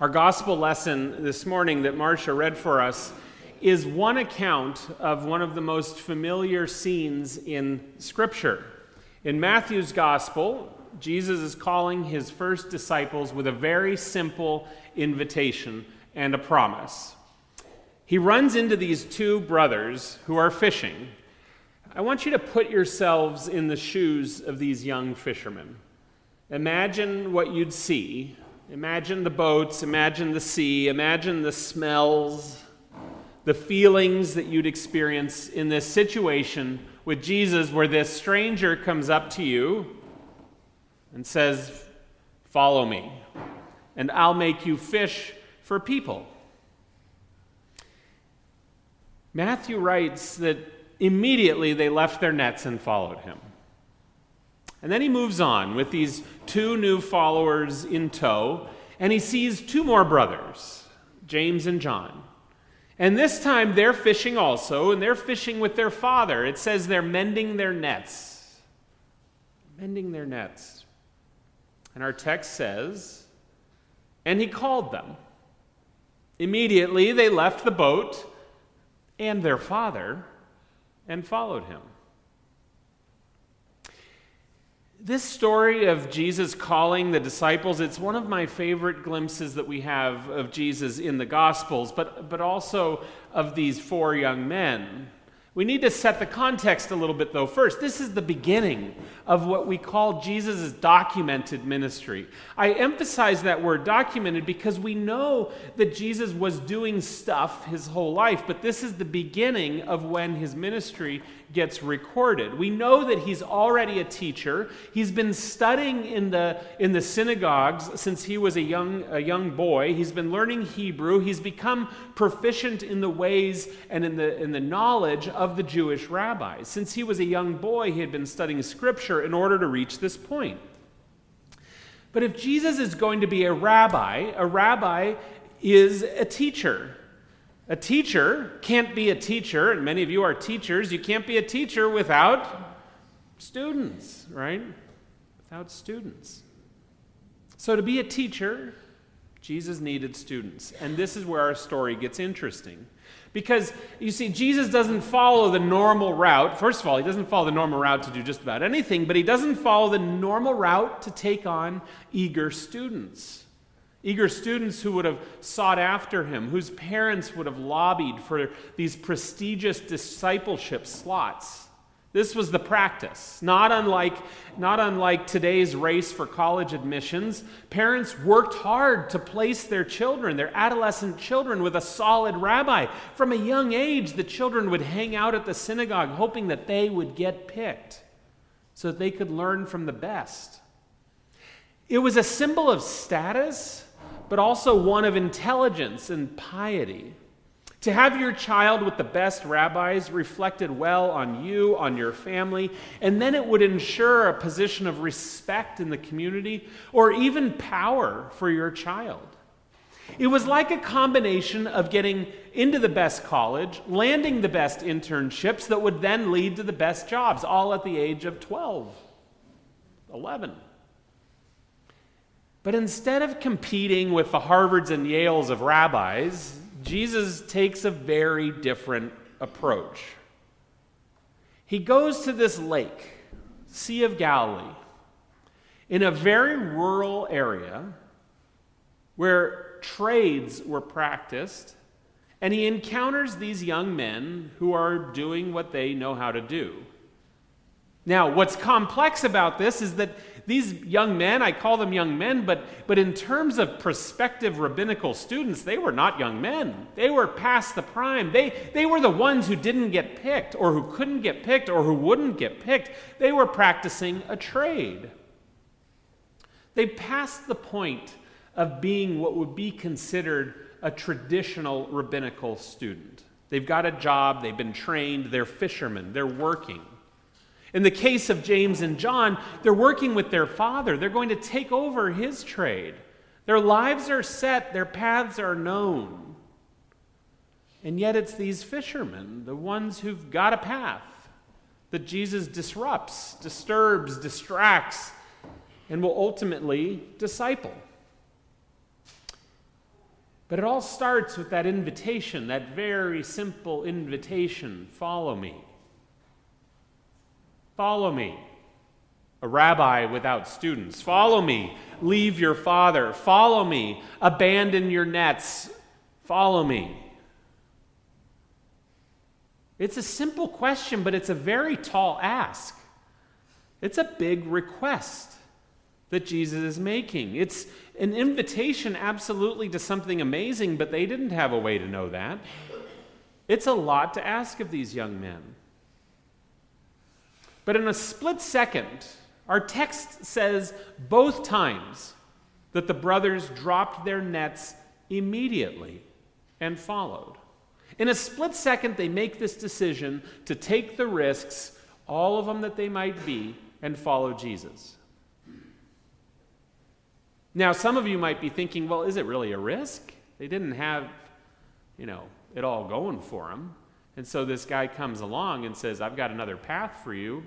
Our gospel lesson this morning that Marcia read for us is one account of one of the most familiar scenes in Scripture. In Matthew's gospel, Jesus is calling his first disciples with a very simple invitation and a promise. He runs into these two brothers who are fishing. I want you to put yourselves in the shoes of these young fishermen. Imagine what you'd see Imagine the boats, imagine the sea, imagine the smells, the feelings that you'd experience in this situation with Jesus where this stranger comes up to you and says, Follow me, and I'll make you fish for people. Matthew writes that immediately they left their nets and followed him. And then he moves on with these two new followers in tow, and he sees two more brothers, James and John. And this time they're fishing also, and they're fishing with their father. It says they're mending their nets. Mending their nets. And our text says, and he called them. Immediately they left the boat and their father and followed him. This story of Jesus calling the disciples, it's one of my favorite glimpses that we have of Jesus in the Gospels, but, but also of these four young men. We need to set the context a little bit, though, first. This is the beginning of what we call Jesus' documented ministry. I emphasize that word documented because we know that Jesus was doing stuff his whole life, but this is the beginning of when his ministry gets recorded. We know that he's already a teacher. He's been studying in the, in the synagogues since he was a young, a young boy. He's been learning Hebrew. He's become proficient in the ways and in the, in the knowledge of the Jewish rabbis. Since he was a young boy, he had been studying scripture in order to reach this point. But if Jesus is going to be a rabbi, a rabbi is a teacher. A teacher can't be a teacher, and many of you are teachers. You can't be a teacher without students, right? Without students. So, to be a teacher, Jesus needed students. And this is where our story gets interesting. Because, you see, Jesus doesn't follow the normal route. First of all, he doesn't follow the normal route to do just about anything, but he doesn't follow the normal route to take on eager students. Eager students who would have sought after him, whose parents would have lobbied for these prestigious discipleship slots. This was the practice. Not unlike, not unlike today's race for college admissions, parents worked hard to place their children, their adolescent children, with a solid rabbi. From a young age, the children would hang out at the synagogue hoping that they would get picked so that they could learn from the best. It was a symbol of status but also one of intelligence and piety. To have your child with the best rabbis reflected well on you, on your family, and then it would ensure a position of respect in the community or even power for your child. It was like a combination of getting into the best college, landing the best internships that would then lead to the best jobs, all at the age of 12, 11. But instead of competing with the Harvards and Yales of rabbis, Jesus takes a very different approach. He goes to this lake, Sea of Galilee, in a very rural area where trades were practiced, and he encounters these young men who are doing what they know how to do. Now, what's complex about this is that these young men, I call them young men, but, but in terms of prospective rabbinical students, they were not young men. They were past the prime. They, they were the ones who didn't get picked, or who couldn't get picked, or who wouldn't get picked. They were practicing a trade. They passed the point of being what would be considered a traditional rabbinical student. They've got a job, they've been trained, they're fishermen, they're working. In the case of James and John, they're working with their father. They're going to take over his trade. Their lives are set, their paths are known. And yet, it's these fishermen, the ones who've got a path, that Jesus disrupts, disturbs, distracts, and will ultimately disciple. But it all starts with that invitation, that very simple invitation follow me. Follow me. A rabbi without students. Follow me. Leave your father. Follow me. Abandon your nets. Follow me. It's a simple question, but it's a very tall ask. It's a big request that Jesus is making. It's an invitation, absolutely, to something amazing, but they didn't have a way to know that. It's a lot to ask of these young men. But in a split second, our text says both times that the brothers dropped their nets immediately and followed. In a split second, they make this decision to take the risks, all of them that they might be, and follow Jesus. Now, some of you might be thinking, well, is it really a risk? They didn't have, you know, it all going for them. And so this guy comes along and says, I've got another path for you.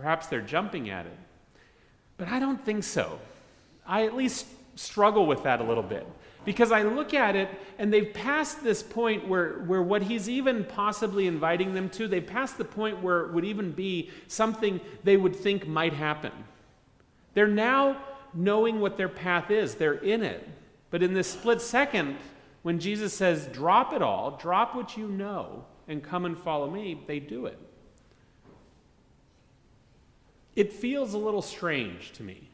Perhaps they're jumping at it. But I don't think so. I at least struggle with that a little bit. Because I look at it and they've passed this point where, where what he's even possibly inviting them to, they've passed the point where it would even be something they would think might happen. They're now knowing what their path is, they're in it. But in this split second, when Jesus says, drop it all, drop what you know, and come and follow me, they do it. It feels a little strange to me.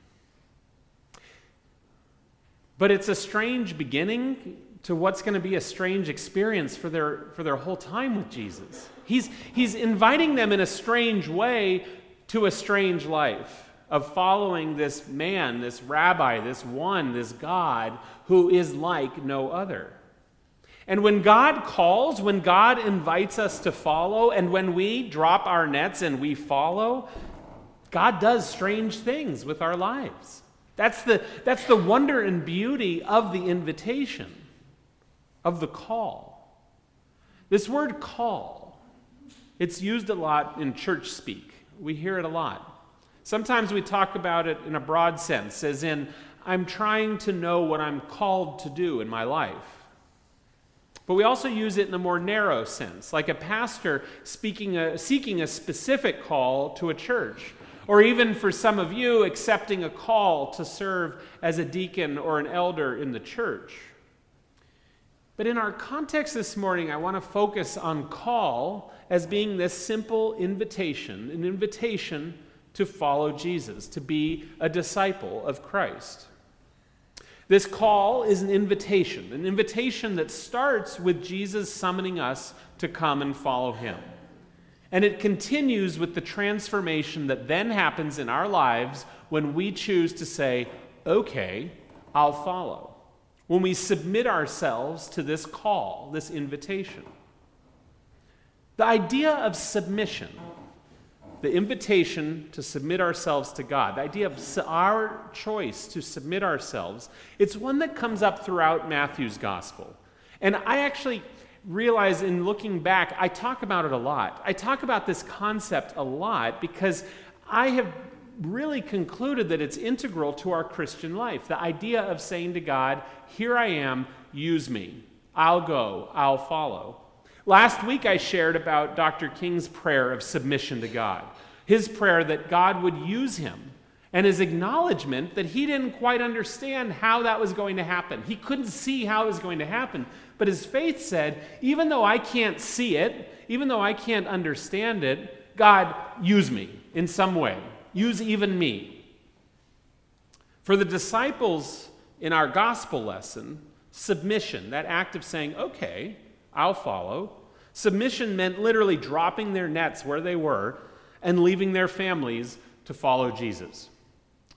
But it's a strange beginning to what's going to be a strange experience for their, for their whole time with Jesus. He's, he's inviting them in a strange way to a strange life of following this man, this rabbi, this one, this God who is like no other. And when God calls, when God invites us to follow, and when we drop our nets and we follow, God does strange things with our lives. That's the, that's the wonder and beauty of the invitation, of the call. This word call, it's used a lot in church speak. We hear it a lot. Sometimes we talk about it in a broad sense, as in, I'm trying to know what I'm called to do in my life. But we also use it in a more narrow sense, like a pastor speaking a, seeking a specific call to a church, or even for some of you, accepting a call to serve as a deacon or an elder in the church. But in our context this morning, I want to focus on call as being this simple invitation, an invitation to follow Jesus, to be a disciple of Christ. This call is an invitation, an invitation that starts with Jesus summoning us to come and follow him. And it continues with the transformation that then happens in our lives when we choose to say, okay, I'll follow. When we submit ourselves to this call, this invitation. The idea of submission the invitation to submit ourselves to God, the idea of our choice to submit ourselves, it's one that comes up throughout Matthew's gospel. And I actually realize in looking back, I talk about it a lot. I talk about this concept a lot because I have really concluded that it's integral to our Christian life. The idea of saying to God, Here I am, use me. I'll go, I'll follow. Last week, I shared about Dr. King's prayer of submission to God, his prayer that God would use him, and his acknowledgement that he didn't quite understand how that was going to happen. He couldn't see how it was going to happen. But his faith said, even though I can't see it, even though I can't understand it, God, use me in some way. Use even me. For the disciples in our gospel lesson, submission, that act of saying, okay, I'll follow. Submission meant literally dropping their nets where they were and leaving their families to follow Jesus.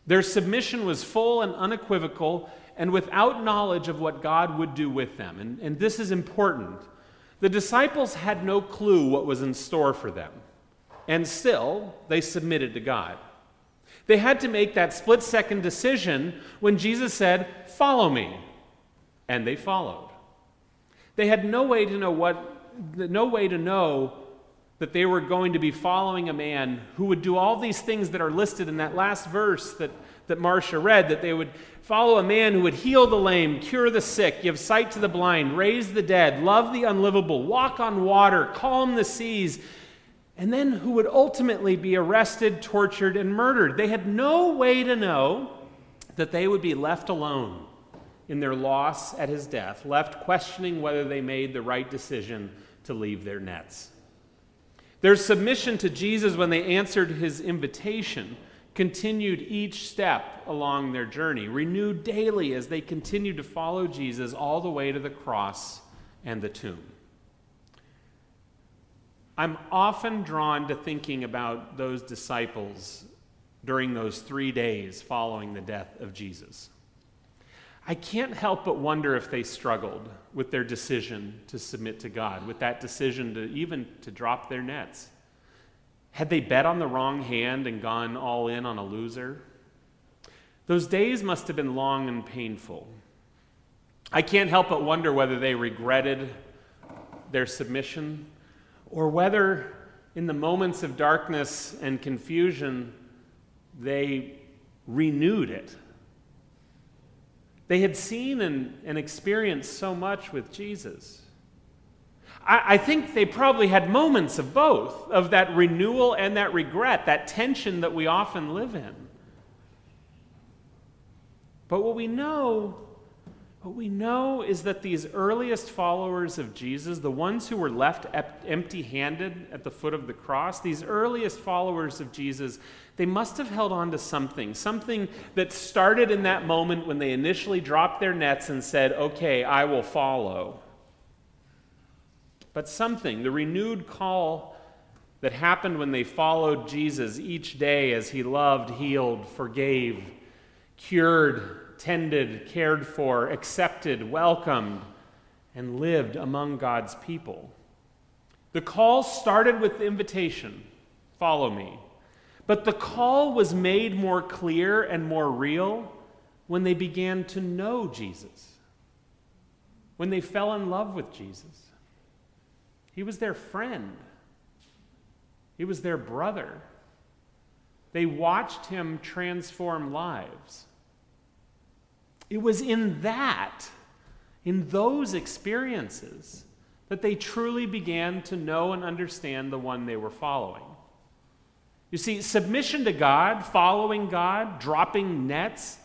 Their submission was full and unequivocal and without knowledge of what God would do with them. And, and this is important. The disciples had no clue what was in store for them, and still they submitted to God. They had to make that split second decision when Jesus said, Follow me. And they followed. They had no way to know what, no way to know that they were going to be following a man who would do all these things that are listed in that last verse that, that Marcia read that they would follow a man who would heal the lame, cure the sick, give sight to the blind, raise the dead, love the unlivable, walk on water, calm the seas, and then who would ultimately be arrested, tortured, and murdered. They had no way to know that they would be left alone in their loss at his death, left questioning whether they made the right decision to leave their nets. Their submission to Jesus when they answered his invitation continued each step along their journey, renewed daily as they continued to follow Jesus all the way to the cross and the tomb. I'm often drawn to thinking about those disciples during those three days following the death of Jesus. I can't help but wonder if they struggled with their decision to submit to God, with that decision to even to drop their nets. Had they bet on the wrong hand and gone all in on a loser? Those days must have been long and painful. I can't help but wonder whether they regretted their submission or whether, in the moments of darkness and confusion, they renewed it. They had seen and, and experienced so much with Jesus. I, I think they probably had moments of both, of that renewal and that regret, that tension that we often live in. But what we know what we know is that these earliest followers of Jesus, the ones who were left empty handed at the foot of the cross, these earliest followers of Jesus, they must have held on to something, something that started in that moment when they initially dropped their nets and said, Okay, I will follow. But something, the renewed call that happened when they followed Jesus each day as he loved, healed, forgave, cured, tended, cared for, accepted, welcomed, and lived among God's people. The call started with the invitation follow me. But the call was made more clear and more real when they began to know Jesus, when they fell in love with Jesus. He was their friend, he was their brother. They watched him transform lives. It was in that, in those experiences, that they truly began to know and understand the one they were following. You see, submission to God, following God, dropping nets,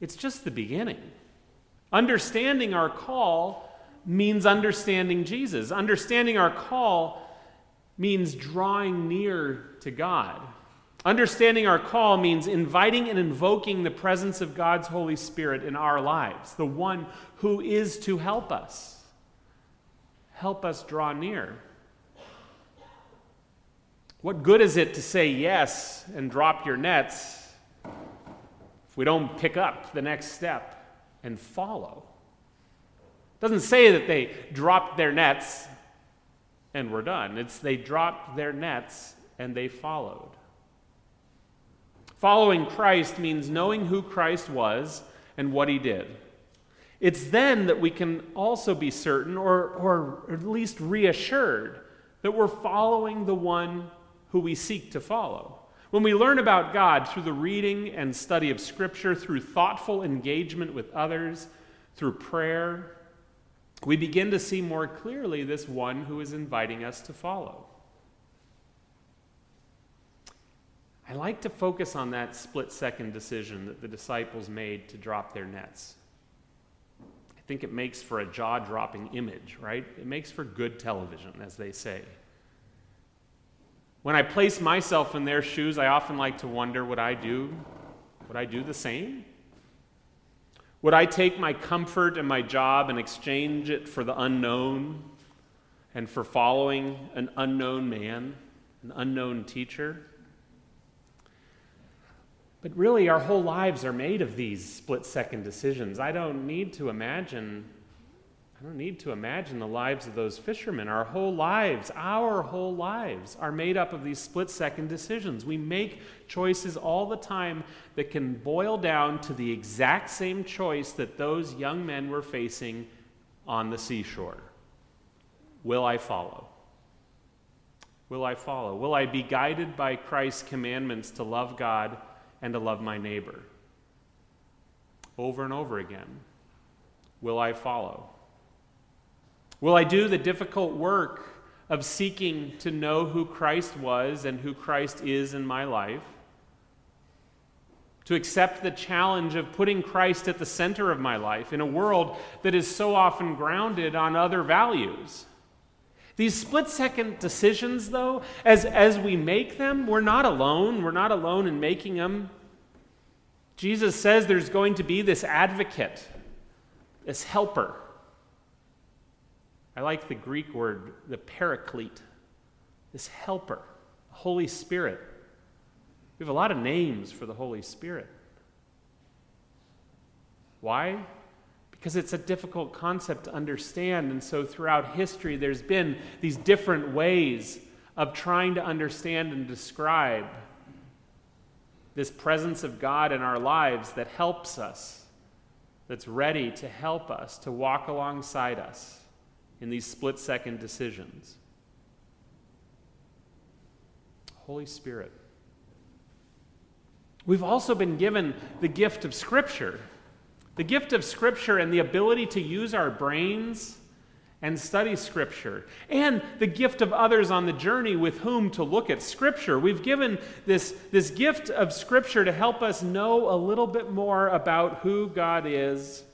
it's just the beginning. Understanding our call means understanding Jesus. Understanding our call means drawing near to God. Understanding our call means inviting and invoking the presence of God's Holy Spirit in our lives, the one who is to help us. Help us draw near. What good is it to say yes and drop your nets if we don't pick up the next step and follow? It doesn't say that they dropped their nets and were done. It's they dropped their nets and they followed. Following Christ means knowing who Christ was and what he did. It's then that we can also be certain, or, or at least reassured, that we're following the one who we seek to follow. When we learn about God through the reading and study of Scripture, through thoughtful engagement with others, through prayer, we begin to see more clearly this one who is inviting us to follow. I like to focus on that split second decision that the disciples made to drop their nets. I think it makes for a jaw dropping image, right? It makes for good television, as they say. When I place myself in their shoes, I often like to wonder would I do would I do the same? Would I take my comfort and my job and exchange it for the unknown and for following an unknown man, an unknown teacher? But really, our whole lives are made of these split second decisions. I don't need to imagine. I don't need to imagine the lives of those fishermen. Our whole lives, our whole lives, are made up of these split second decisions. We make choices all the time that can boil down to the exact same choice that those young men were facing on the seashore Will I follow? Will I follow? Will I be guided by Christ's commandments to love God and to love my neighbor? over and over again. Will I follow? Will I do the difficult work of seeking to know who Christ was and who Christ is in my life? To accept the challenge of putting Christ at the center of my life in a world that is so often grounded on other values. These split second decisions, though, as, as we make them, we're not alone. We're not alone in making them. Jesus says there's going to be this advocate, this helper I like the Greek word, the paraclete, this helper, Holy Spirit. We have a lot of names for the Holy Spirit. Why? Because it's a difficult concept to understand. And so throughout history, there's been these different ways of trying to understand and describe this presence of God in our lives that helps us, that's ready to help us, to walk alongside us in these split second decisions. Holy Spirit. We've also been given the gift of Scripture. The gift of Scripture and the ability to use our brains and study Scripture, and the gift of others on the journey with whom to look at Scripture. We've given this, this gift of Scripture to help us know a little bit more about who God is,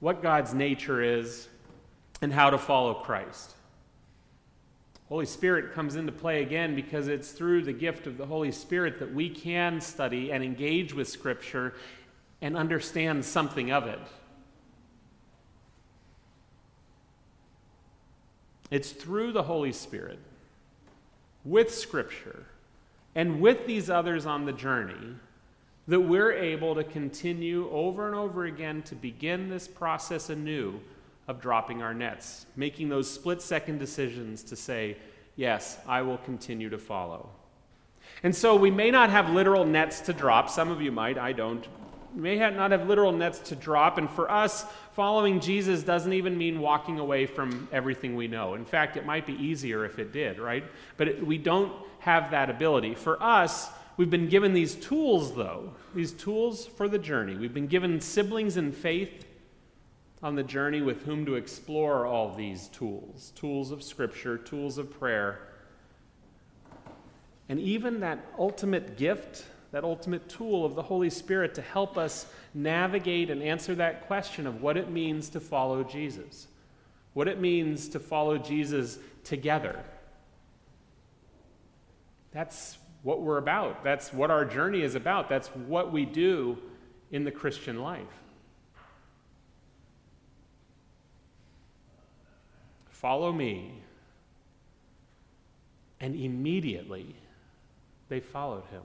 what God's nature is, and how to follow Christ. Holy Spirit comes into play again because it's through the gift of the Holy Spirit that we can study and engage with Scripture and understand something of it. It's through the Holy Spirit, with Scripture, and with these others on the journey that we're able to continue over and over again to begin this process anew of dropping our nets, making those split second decisions to say, Yes, I will continue to follow. And so we may not have literal nets to drop. Some of you might, I don't. We may not have literal nets to drop. And for us, following Jesus doesn't even mean walking away from everything we know. In fact, it might be easier if it did, right? But it, we don't have that ability. For us, we've been given these tools, though, these tools for the journey. We've been given siblings in faith on the journey with whom to explore all these tools tools of Scripture, tools of prayer. And even that ultimate gift, that ultimate tool of the Holy Spirit to help us navigate and answer that question of what it means to follow Jesus, what it means to follow Jesus together. That's what we're about. That's what our journey is about. That's what we do in the Christian life. Follow me. And immediately they followed him.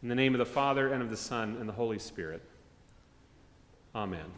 In the name of the Father, and of the Son, and the Holy Spirit. Amen.